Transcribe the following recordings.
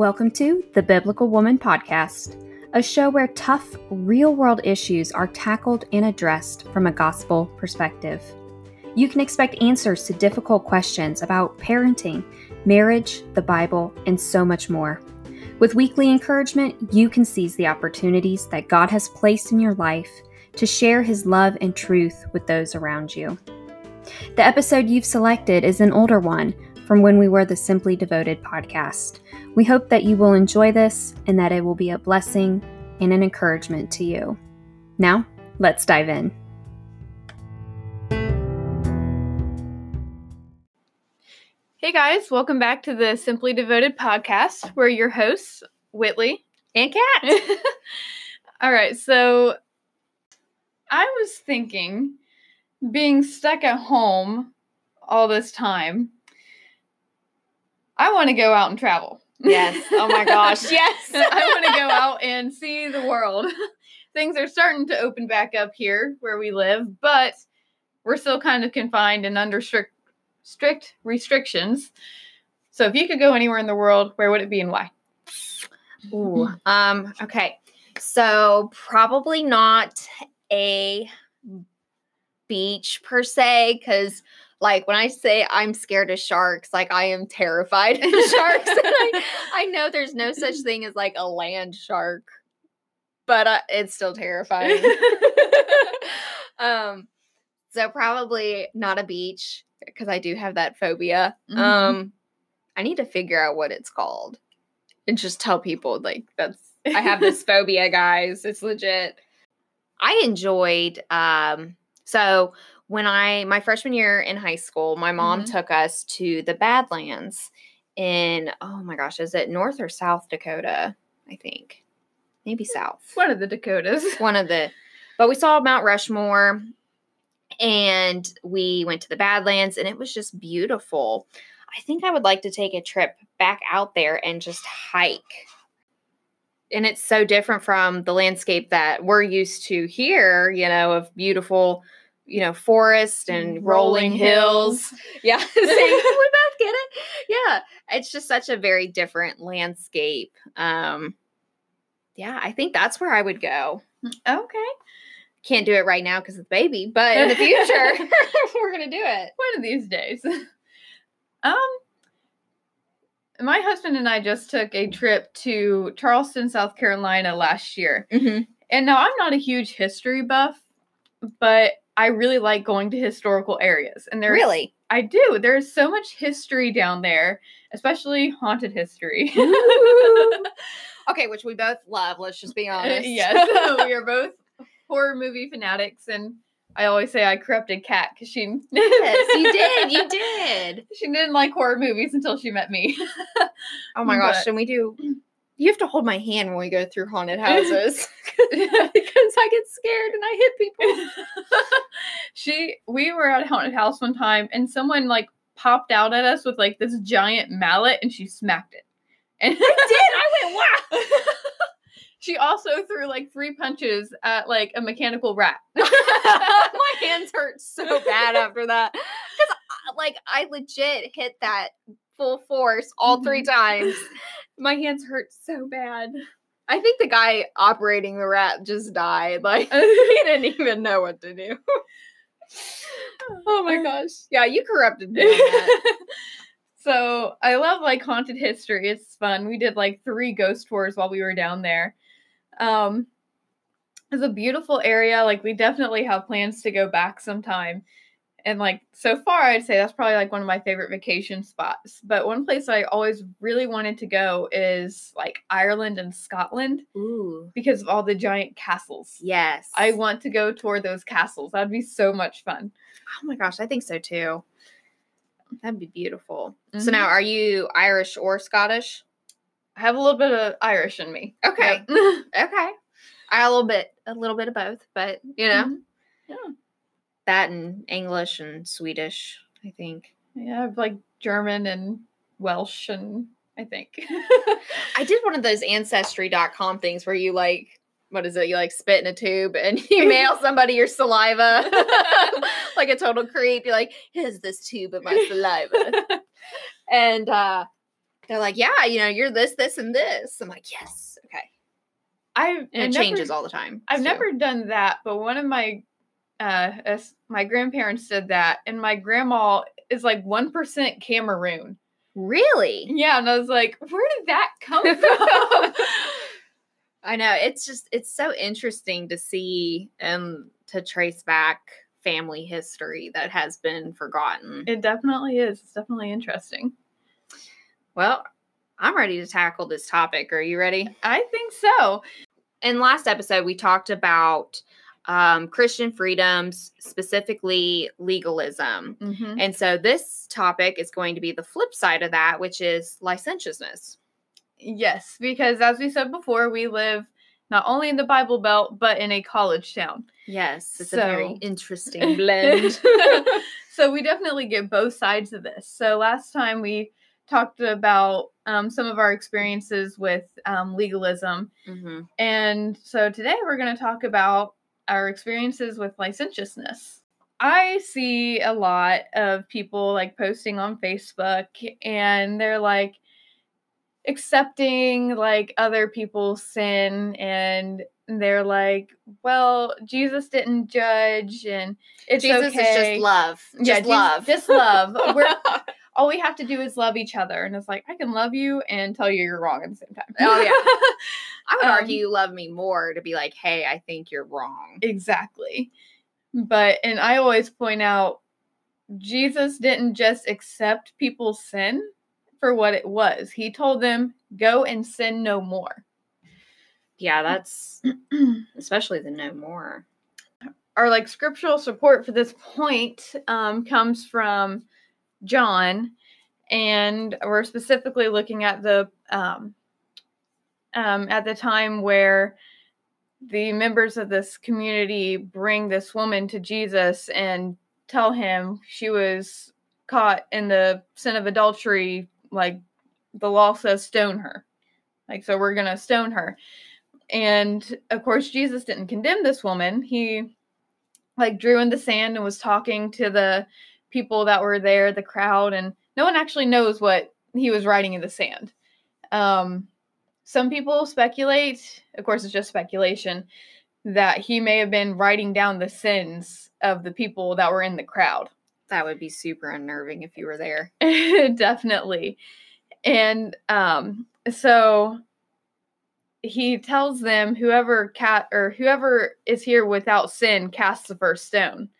Welcome to the Biblical Woman Podcast, a show where tough, real world issues are tackled and addressed from a gospel perspective. You can expect answers to difficult questions about parenting, marriage, the Bible, and so much more. With weekly encouragement, you can seize the opportunities that God has placed in your life to share His love and truth with those around you. The episode you've selected is an older one from when we were the Simply Devoted podcast. We hope that you will enjoy this and that it will be a blessing and an encouragement to you. Now, let's dive in. Hey guys, welcome back to the Simply Devoted podcast. We're your hosts, Whitley and Kat. All right, so I was thinking being stuck at home all this time, I want to go out and travel. Yes. Oh my gosh. Yes. I want to go out and see the world. Things are starting to open back up here where we live, but we're still kind of confined and under strict strict restrictions. So if you could go anywhere in the world, where would it be and why? Ooh. Um, okay. So probably not a beach per se, because like when I say I'm scared of sharks, like I am terrified of sharks. I, I, know there's no such thing as like a land shark, but uh, it's still terrifying. um, so probably not a beach because I do have that phobia. Mm-hmm. Um, I need to figure out what it's called and just tell people like that's I have this phobia, guys. It's legit. I enjoyed um so when I my freshman year in high school, my mom mm-hmm. took us to the Badlands in oh my gosh, is it North or South Dakota? I think. Maybe South. One of the Dakotas. One of the but we saw Mount Rushmore and we went to the Badlands and it was just beautiful. I think I would like to take a trip back out there and just hike. And it's so different from the landscape that we're used to here, you know, of beautiful, you know, forest and rolling, rolling hills. hills. Yeah. we both get it. Yeah. It's just such a very different landscape. Um yeah, I think that's where I would go. Okay can't do it right now because of the baby, but in the future, we're gonna do it one of these days. Um, my husband and I just took a trip to Charleston, South Carolina last year, mm-hmm. and now I'm not a huge history buff, but I really like going to historical areas. And there really, I do. There's so much history down there, especially haunted history. okay, which we both love. Let's just be uh, honest. yes, we are both horror movie fanatics and I always say I corrupted Kat because she. yes, you did. You did. She didn't like horror movies until she met me. oh my gosh! But, and we do. You have to hold my hand when we go through haunted houses because I get scared and I hit people. she, we were at a haunted house one time, and someone like popped out at us with like this giant mallet, and she smacked it. And I did. I went wow. She also threw like three punches at like a mechanical rat. My hands hurt so bad after that. Because, like, I legit hit that full force all three mm-hmm. times. My hands hurt so bad. I think the guy operating the rat just died. Like, he didn't even know what to do. oh my gosh. Yeah, you corrupted me. so I love like haunted history. It's fun. We did like three ghost tours while we were down there. Um, it's a beautiful area. Like we definitely have plans to go back sometime. And like so far, I'd say that's probably like one of my favorite vacation spots. But one place I always really wanted to go is like Ireland and Scotland. Ooh. Because of all the giant castles. Yes. I want to go tour those castles. That'd be so much fun. Oh my gosh, I think so too. That'd be beautiful. Mm-hmm. So now are you Irish or Scottish? I have a little bit of Irish in me. Okay. okay. I a little bit, a little bit of both, but you know, mm-hmm. yeah, that and English and Swedish, I think. Yeah, I have like German and Welsh and I think. I did one of those ancestry.com things where you like what is it? You like spit in a tube and you mail somebody your saliva like a total creep. You're like, here's this tube of my saliva. and uh they're like, yeah, you know, you're this, this, and this. I'm like, yes, okay. I And it changes all the time. I've too. never done that, but one of my uh as my grandparents did that, and my grandma is like one percent Cameroon. really. Yeah, and I was like, where did that come from? I know it's just it's so interesting to see and to trace back family history that has been forgotten. it definitely is. It's definitely interesting. Well, I'm ready to tackle this topic. Are you ready? I think so. In last episode, we talked about um, Christian freedoms, specifically legalism. Mhm. And so this topic is going to be the flip side of that, which is licentiousness. Yes, because as we said before, we live not only in the Bible Belt but in a college town. Yes, it's a very interesting blend. so we definitely get both sides of this. So last time we talked about um, some of our experiences with um, legalism, hmm and so today we're going to talk about our experiences with licentiousness. I see a lot of people like posting on Facebook, and they're like accepting like other people's sin and they're like, well, Jesus didn't judge and it's Jesus okay. is just love. Just Yeah, love. just love. We're- All we have to do is love each other. And it's like, I can love you and tell you you're wrong at the same time. Oh, yeah. I would Um, argue you love me more to be like, hey, I think you're wrong. exactly. But, and I always point out, Jesus didn't just accept people's sin for what it was. He told them, go and sin no more. Yeah, that's especially the no more. our like scriptural support for this point um, comes from John, and we're specifically looking at the um, um, at the time where the members of this community bring this woman to Jesus and tell him she was caught in the sin of adultery. Like the law says, stone her. Like so, we're gonna stone her. And of course, Jesus didn't condemn this woman. He like drew in the sand and was talking to the people that were there, the crowd, and no one actually knows what he was writing in the sand. Um, some people speculate, of course, it's just speculation, that he may have been writing down the sins of the people that were in the crowd. That would be super unnerving if you were there. Definitely. And um, so he tells them whoever cat or whoever is here without sin casts the first stone.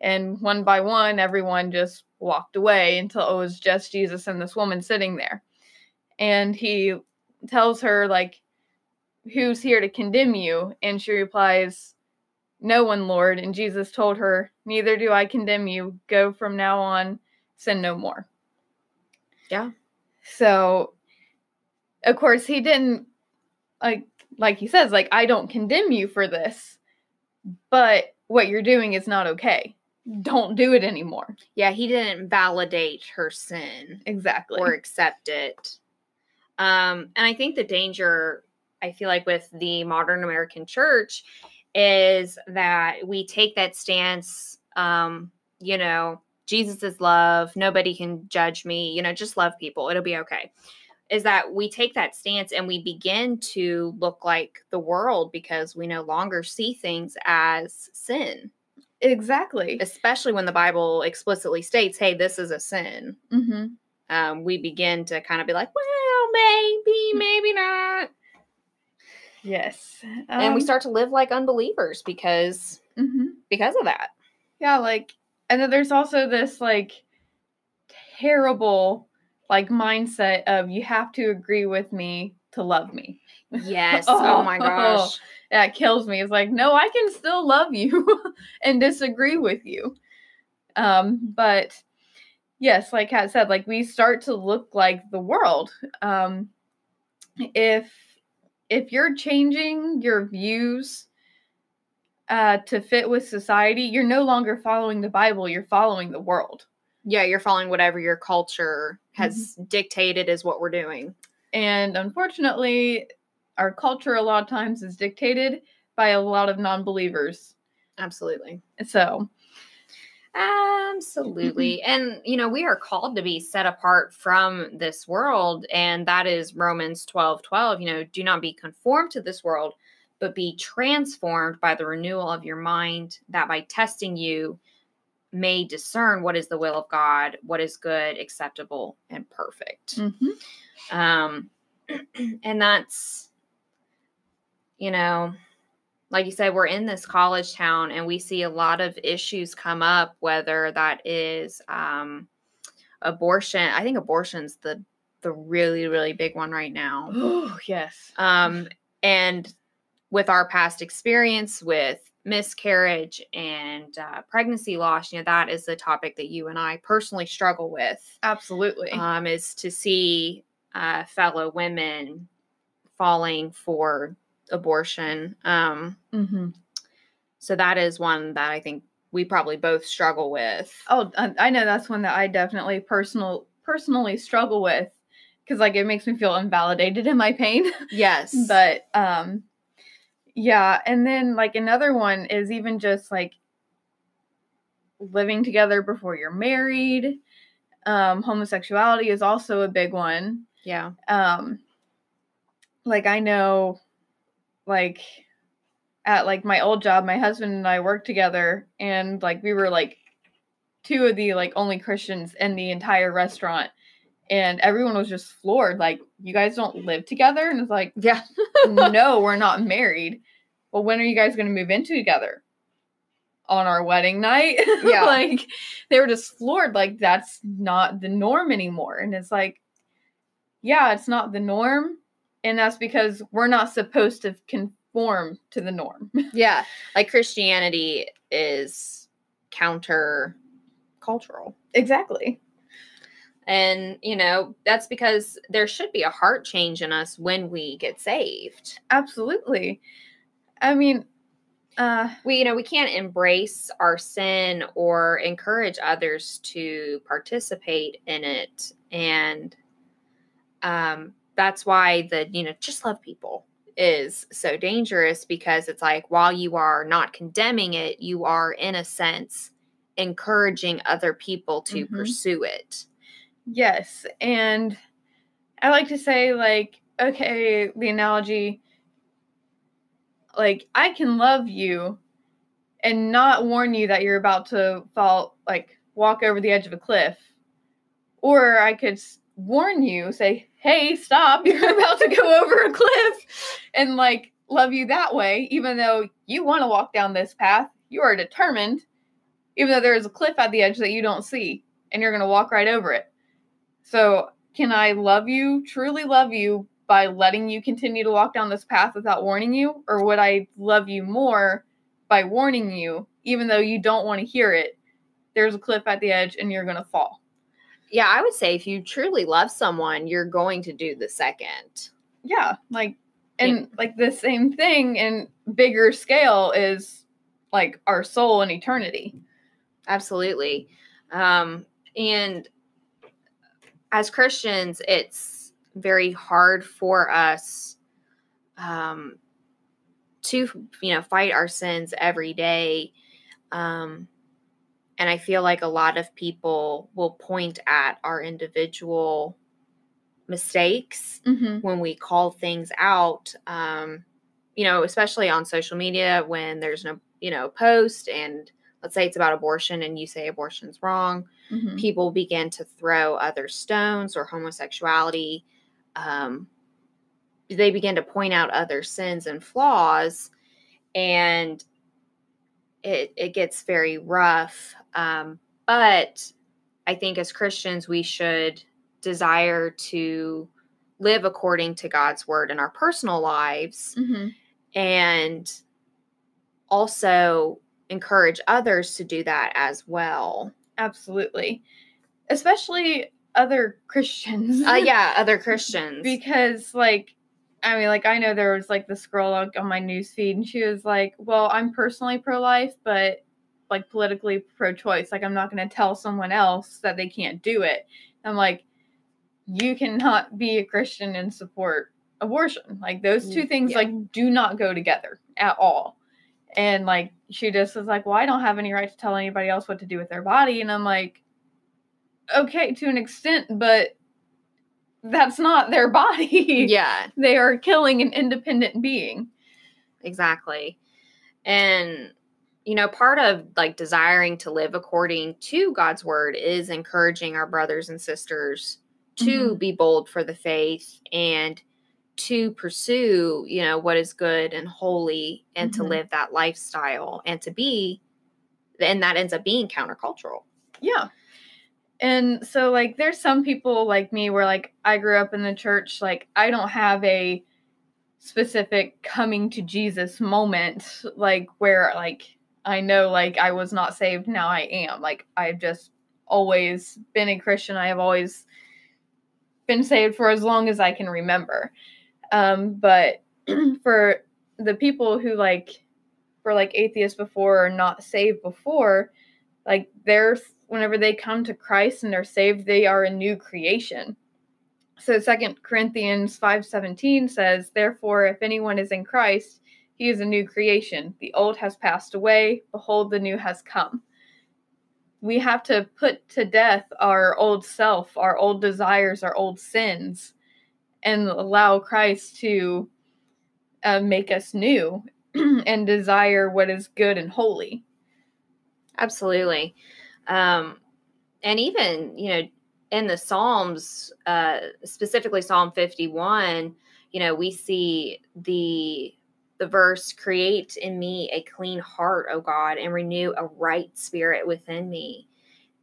And one by one, everyone just walked away until it was just Jesus and this woman sitting there. And he tells her, like, who's here to condemn you? And she replies, No one, Lord. And Jesus told her, Neither do I condemn you. Go from now on, sin no more. Yeah. So, of course, he didn't like like he says like I don't condemn you for this, but what you're doing is not okay. Don't do it anymore. Yeah, he didn't validate her sin Exactly. or accept it. Um, and I think the danger, I feel like, with the modern American church is that we take that stance, um, you know, Jesus is love, nobody can judge me, you know, just love people, it'll be okay. Is that we take that stance and we begin to look like the world because we no longer see things as sin, exactly. especially when the Bible explicitly states, hey, this is a sin hmm um, we begin to kind of be like, well, maybe, maybe not. Yes. and we Um, start to live like unbelievers because mhm. because of that. Yeah, like, and then there's also this like terrible like mindset of you have to agree with me to love me. Yes. oh my Oh. gosh. That kills me. It's like, no, I can still love you and disagree with you. Um, but yes, like Kat said, like we start to look like the world. Um, if if you're changing your views uh, to fit with society, you're no longer following the Bible. You're following the world. Yeah, you're following whatever your culture has dictated is what we're doing. And unfortunately, our culture a lot of times is dictated by a lot of non-believers. Absolutely. So, Absolutely. and, you know, we are called to be set apart from this world. And that is Romans 12 12. You know, do not be conformed to this world, but be transformed by the renewal of your mind, that by testing you may discern what is the will of God, what is good, acceptable, and perfect. Mm-hmm. Um, and that's, you know, like you said, we're in this college town and we see a lot of issues come up, whether that is um, abortion. I think abortion's the the really really big one right now. Oh yes. Um, and with our past experience with miscarriage and uh, pregnancy loss, you know that is the topic that you and I personally struggle with. Absolutely. Um, is to see uh, fellow women falling for abortion. Um, mm-hmm. so that is one that I think we probably both struggle with. Oh, I know that's one that I definitely personal personally struggle with because like it makes me feel invalidated in my pain. Yes, but um, yeah, and then like another one is even just like living together before you're married. Um, homosexuality is also a big one. yeah, um like i know like at like my old job my husband and i worked together and like we were like two of the like only christians in the entire restaurant and everyone was just floored like you guys don't live together and it's like yeah, no we're not married well when are you guys going to move in together on our wedding night Yeah. like they were just floored like that's not the norm anymore and it's like yeah it's not the norm and that's because we're not supposed to conform to the norm yeah. Like Christianity is counter cultural. exactly And, you know, that's because there should be a heart change in us when we get saved. absolutely i mean uh We, you know, we can't embrace our sin or encourage others to participate in it. And um, that's why the, you know, just love people is so dangerous because it's like while you are not condemning it, you are, in a sense, encouraging other people to Mhm. pursue it. Yes, and I like to say like okay, the analogy like I can love you and not warn you that you're about to fall like walk over the edge of a cliff. Or I could warn you, say, "Hey, stop. You're about to go over a cliff." And like love you that way even though you want to walk down this path. You are determined even though there is a cliff at the edge that you don't see and you're going to walk right over it. So, can I love you, truly love you, by letting you continue to walk down this path without warning you? Or would I love you more by warning you, even though you don't want to hear it? There's a cliff at the edge and you're going to fall. Yeah, I would say if you truly love someone, you're going to do the second. Yeah. Like, and like the same thing in bigger scale is like our soul and eternity. Absolutely. Um, and as Christians, it's very hard for us um, to, you know, fight our sins every day. Um, and I feel like a lot of people will point at our individual mistakes Mm-hmm. when we call things out um you know especially on social media when there's no you know post and let's say it's about abortion and you say abortion's wrong Mm-hmm. people begin to throw other stones or homosexuality um they begin to point out other sins and flaws and it it gets very rough um but i think as christians we should desire to live according to God's word in our personal lives Mm-hmm. and also encourage others to do that as well. Absolutely. Especially other Christians. Uh, yeah, other Christians. because like I mean, like I know there was like this girl like, on my news feed, and she was like, "Well, I'm personally pro-life, but like politically pro-choice. Like I'm not going to tell someone else that they can't do it." I'm like, "You cannot be a Christian and support abortion. Like those two Mm, things yeah. like do not go together at all." And like she just was like, Well, I don't have any right to tell anybody else what to do with their body. And I'm like, Okay, to an extent, but that's not their body. Yeah, They are killing an independent being. exactly. And you know, part of like desiring to live according to God's word is encouraging our brothers and sisters to Mhm. be bold for the faith and to pursue, you know, what is good and holy and to Mhm. live that lifestyle and to be and that ends up being countercultural. Yeah. And so like there's some people like me where like I grew up in the church like I don't have a specific coming to Jesus moment like where like I know like I was not saved now I am like I've just always been a Christian I have always been saved for as long as I can remember um but for the people who like were like atheists before or not saved before like they're whenever they come to Christ and they're saved, they are a new creation. So Second Corinthians 5:17 says, "Therefore if anyone is in Christ, he is a new creation. The old has passed away, behold the new has come." We have to put to death our old self, our old desires, our old sins and allow Christ to uh, make us new and desire what is good and holy. Absolutely. Um, and even, you know, in the Psalms, uh, specifically Psalm 51, you know, we see the the verse create in me a clean heart, O God, and renew a right spirit within me.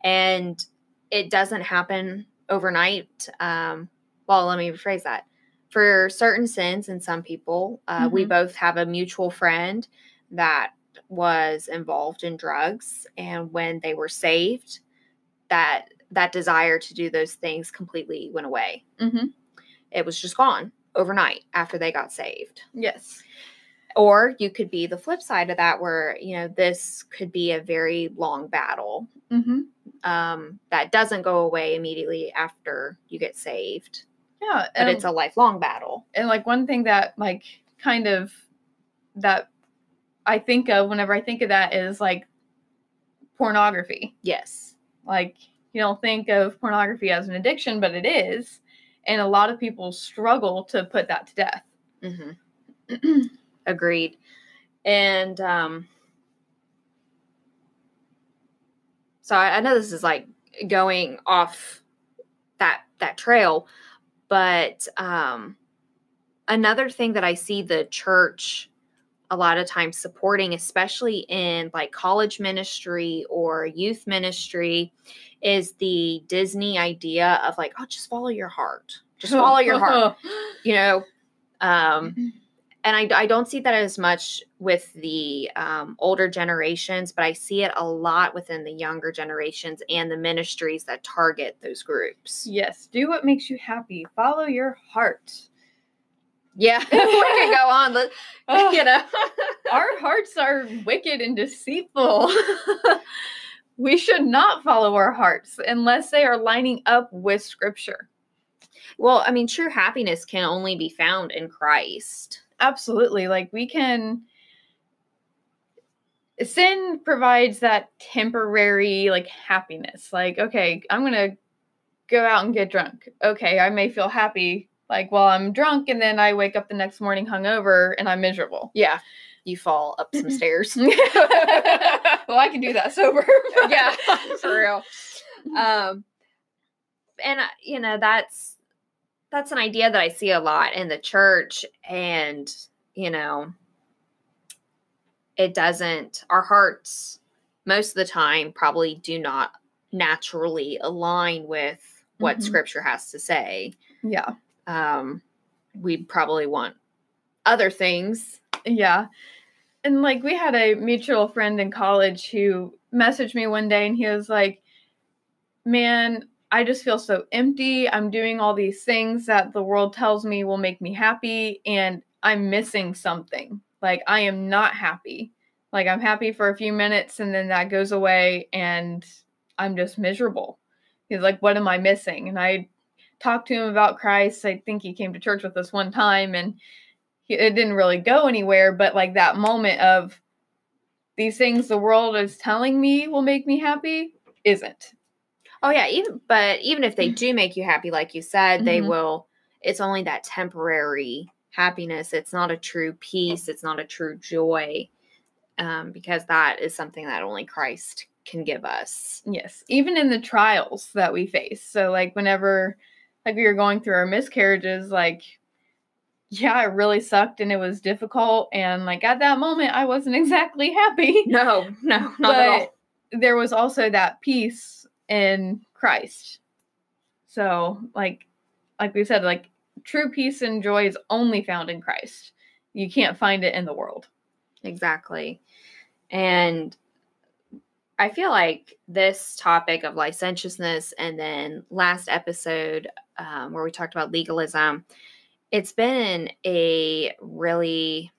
And it doesn't happen overnight. Um, well, let me rephrase that. For certain sins and some people, uh, we Mhm. both have a mutual friend that was involved in drugs and when they were saved that that desire to do those things completely went away Mm-hmm. it was just gone overnight after they got saved Yes. or you could be the flip side of that where you know this could be a very long battle Mm-hmm. um, that doesn't go away immediately after you get saved Yeah, but and, it's a lifelong battle and like one thing that like kind of that I think of whenever I think of that is like pornography. yes Like you don't think of pornography as an addiction, but it is, and a lot of people struggle to put that to death. hmm Agreed. And um so I, I know this is like going off that that trail, but um another thing that I see the church a lot of times supporting, especially in like college ministry or youth ministry, is the Disney idea of like, oh, just follow your heart. Just follow your heart. You know, um, and I, I don't see that as much with the um, older generations, but I see it a lot within the younger generations and the ministries that target those groups. yes, do what makes you happy. Follow your heart. Yeah, we can go on. Ugh. you know, Our hearts are wicked and deceitful. we should not follow our hearts unless they are lining up with scripture. well, I mean, true happiness can only be found in Christ. Absolutely. Like we can sin provides that temporary like happiness. Like, okay, I'm going to go out and get drunk. Okay, I may feel happy like while I'm drunk and then I wake up the next morning hungover and I'm miserable. Yeah, you fall up some stairs. well, I can do that sober. yeah, for real. Um, and uh, you know that's that's an idea that I see a lot in the church, and you know, it doesn't. Our hearts, most of the time, probably do not naturally align with what Mhm. Scripture has to say. Yeah. Um, we probably want other things. Yeah. And like we had a mutual friend in college who messaged me one day and he was like, Man, I just feel so empty. I'm doing all these things that the world tells me will make me happy, and I'm missing something. Like, I am not happy. Like, I'm happy for a few minutes and then that goes away, and I'm just miserable. He's like, What am I missing? And I talked to him about Christ. I think he came to church with us one time, and he, it didn't really go anywhere. But like that moment of, these things the world is telling me will make me happy isn't. Oh yeah, even but even if they do make you happy, like you said, they Mhm. will. It's only that temporary happiness. It's not a true peace. It's not a true joy, um, because that is something that only Christ can give us. Yes, even in the trials that we face. So like whenever like we were going through our miscarriages, like yeah, it really sucked and it was difficult and like at that moment I wasn't exactly happy. No, no, not at all. but there was also that peace in Christ. So like like we said, like true peace and joy is only found in Christ. You can't find it in the world. Exactly. And I feel like this topic of licentiousness and then last episode um, where we talked about legalism, it's been a really,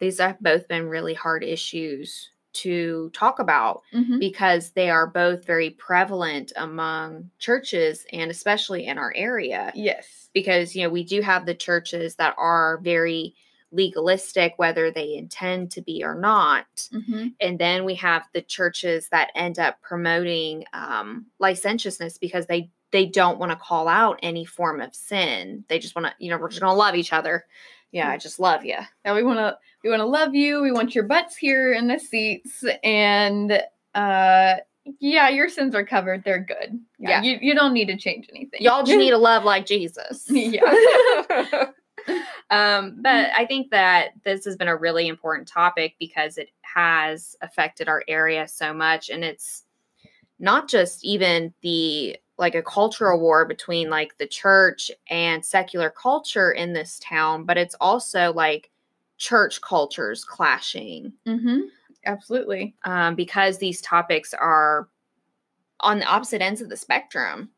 these have both been really hard issues to talk about because they are both very prevalent among churches and especially in our area Yes. because you know we do have the churches that are very legalistic whether they intend to be or not Mm-hmm. and then we have the churches that end up promoting um, licentiousness because they they don't want to call out any form of sin they just want to you know we're just going to love each other yeah i just love you Now we want to we want to love you. We want your butts here in the seats, and uh, yeah, your sins are covered. They're good. Yeah. Yeah, you you don't need to change anything. y'all just need to love like jesus yeah. um, but I think that this has been a really important topic because it has affected our area so much, and it's not just even the like a cultural war between like the church and secular culture in this town, but it's also like church cultures clashing mm-hmm. Absolutely. um, because these topics are on the opposite ends of the spectrum,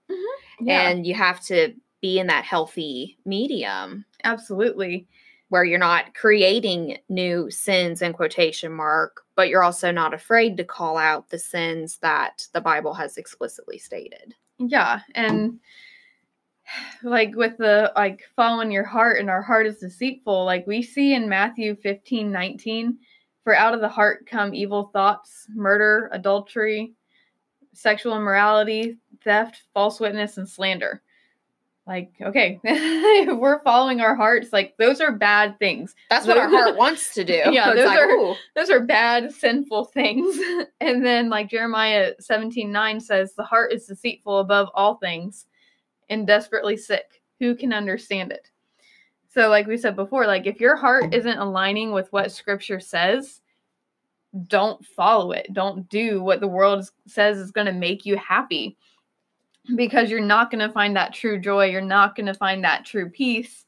Yeah. and you have to be in that healthy medium absolutely. where you're not creating new sins in quotation mark, but you're also not afraid to call out the sins that the Bible has explicitly stated. Yeah, and like with the like following your heart and our heart is deceitful, like we see in Matthew 15, 19, for out of the heart come evil thoughts, murder, adultery, sexual immorality, theft, false witness, and slander. Like, okay, if we're following our hearts, like those are bad things. That's what our heart wants to do. Yeah, those like, are- "Ooh, those are bad sinful things. And then like jeremiah 17 9 says the heart is deceitful above all things and desperately sick. Who can understand it? So like we said before like if your heart isn't aligning with what scripture says don't follow it. Don't do what the world says is going to make you happy because you're not going to find that true joy you're not going to find that true peace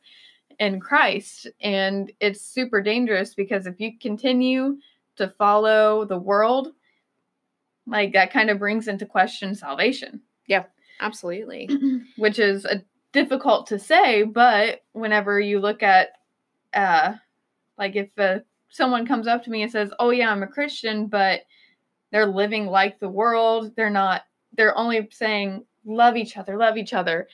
in Christ. And it's super dangerous because if you continue to follow the world, like that kind of brings into question salvation, Yeah, absolutely. which is a, difficult to say. But whenever you look at, uh, like if uh, someone comes up to me and says, "Oh yeah, I'm a Christian," but they're living like the world, they're not. They're only saying love each other, love each other,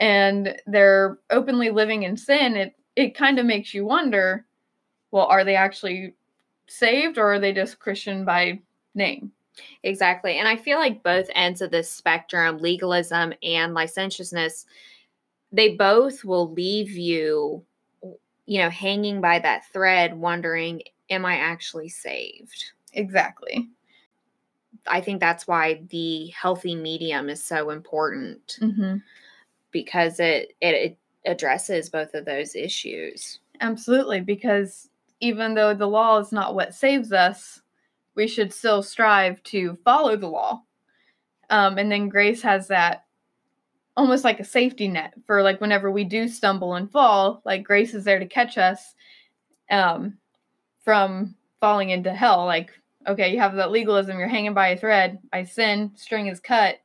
and they're openly living in sin. It it kind of makes you wonder, well, are they actually saved or are they just Christian by name? Exactly. And I feel like both ends of this spectrum, legalism and licentiousness, they both will leave you, you know, hanging by that thread, wondering, am I actually saved? Exactly. I think that's why the healthy medium is so important Mm-hmm. because it, it, it addresses both of those issues. Absolutely, because even though the law is not what saves us, we should still strive to follow the law. Um, and then grace has that almost like a safety net for like whenever we do stumble and fall, like grace is there to catch us um, from falling into hell. Like, okay, you have that legalism, you're hanging by a thread. I sin, string is cut.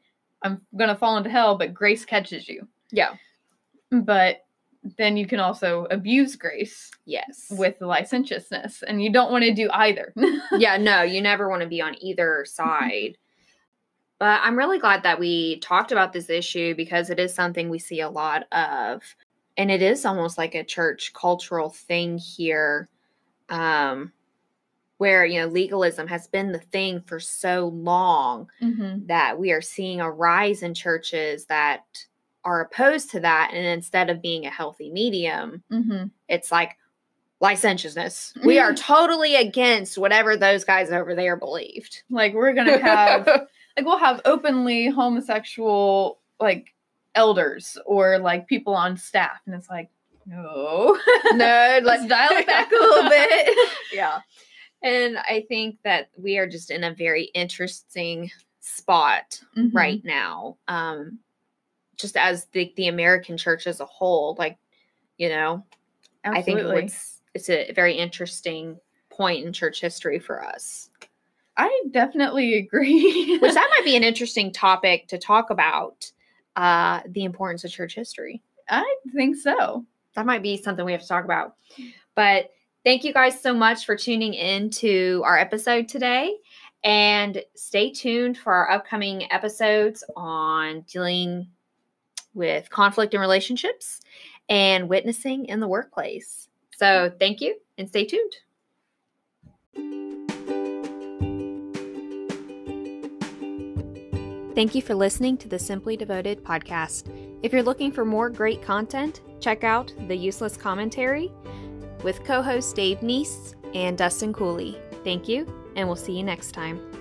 I'm gonna fall into hell, but grace catches you. Yeah. But then you can also abuse grace Yes. with licentiousness, and you don't want to do either. yeah, no, you never want to be on either side. But I'm really glad that we talked about this issue because it is something we see a lot of. And it is almost like a church cultural thing here. Um, where you know legalism has been the thing for so long Mm-hmm. that we are seeing a rise in churches that are opposed to that and instead of being a healthy medium Mm-hmm. it's like licentiousness we are totally against whatever those guys over there believed Like we're gonna have like we'll have openly homosexual like elders or like people on staff, and it's like no, no let's dial it back a little bit. yeah and i think that we are just in a very interesting spot Mhm. right now um just as the the american church as a whole like you know i think it's it's a very interesting point in church history for us I definitely agree. which that might be an interesting topic to talk about uh the importance of church history I think so. that might be something we have to talk about but thank you guys so much for tuning in to our episode today and stay tuned for our upcoming episodes on dealing with conflict in relationships and witnessing in the workplace. So thank you and stay tuned. Thank you for listening to the Simply Devoted podcast. If you're looking for more great content, check out The Useless Commentary with co hosts Dave Neese and Dustin Cooley. Thank you, and we'll see you next time.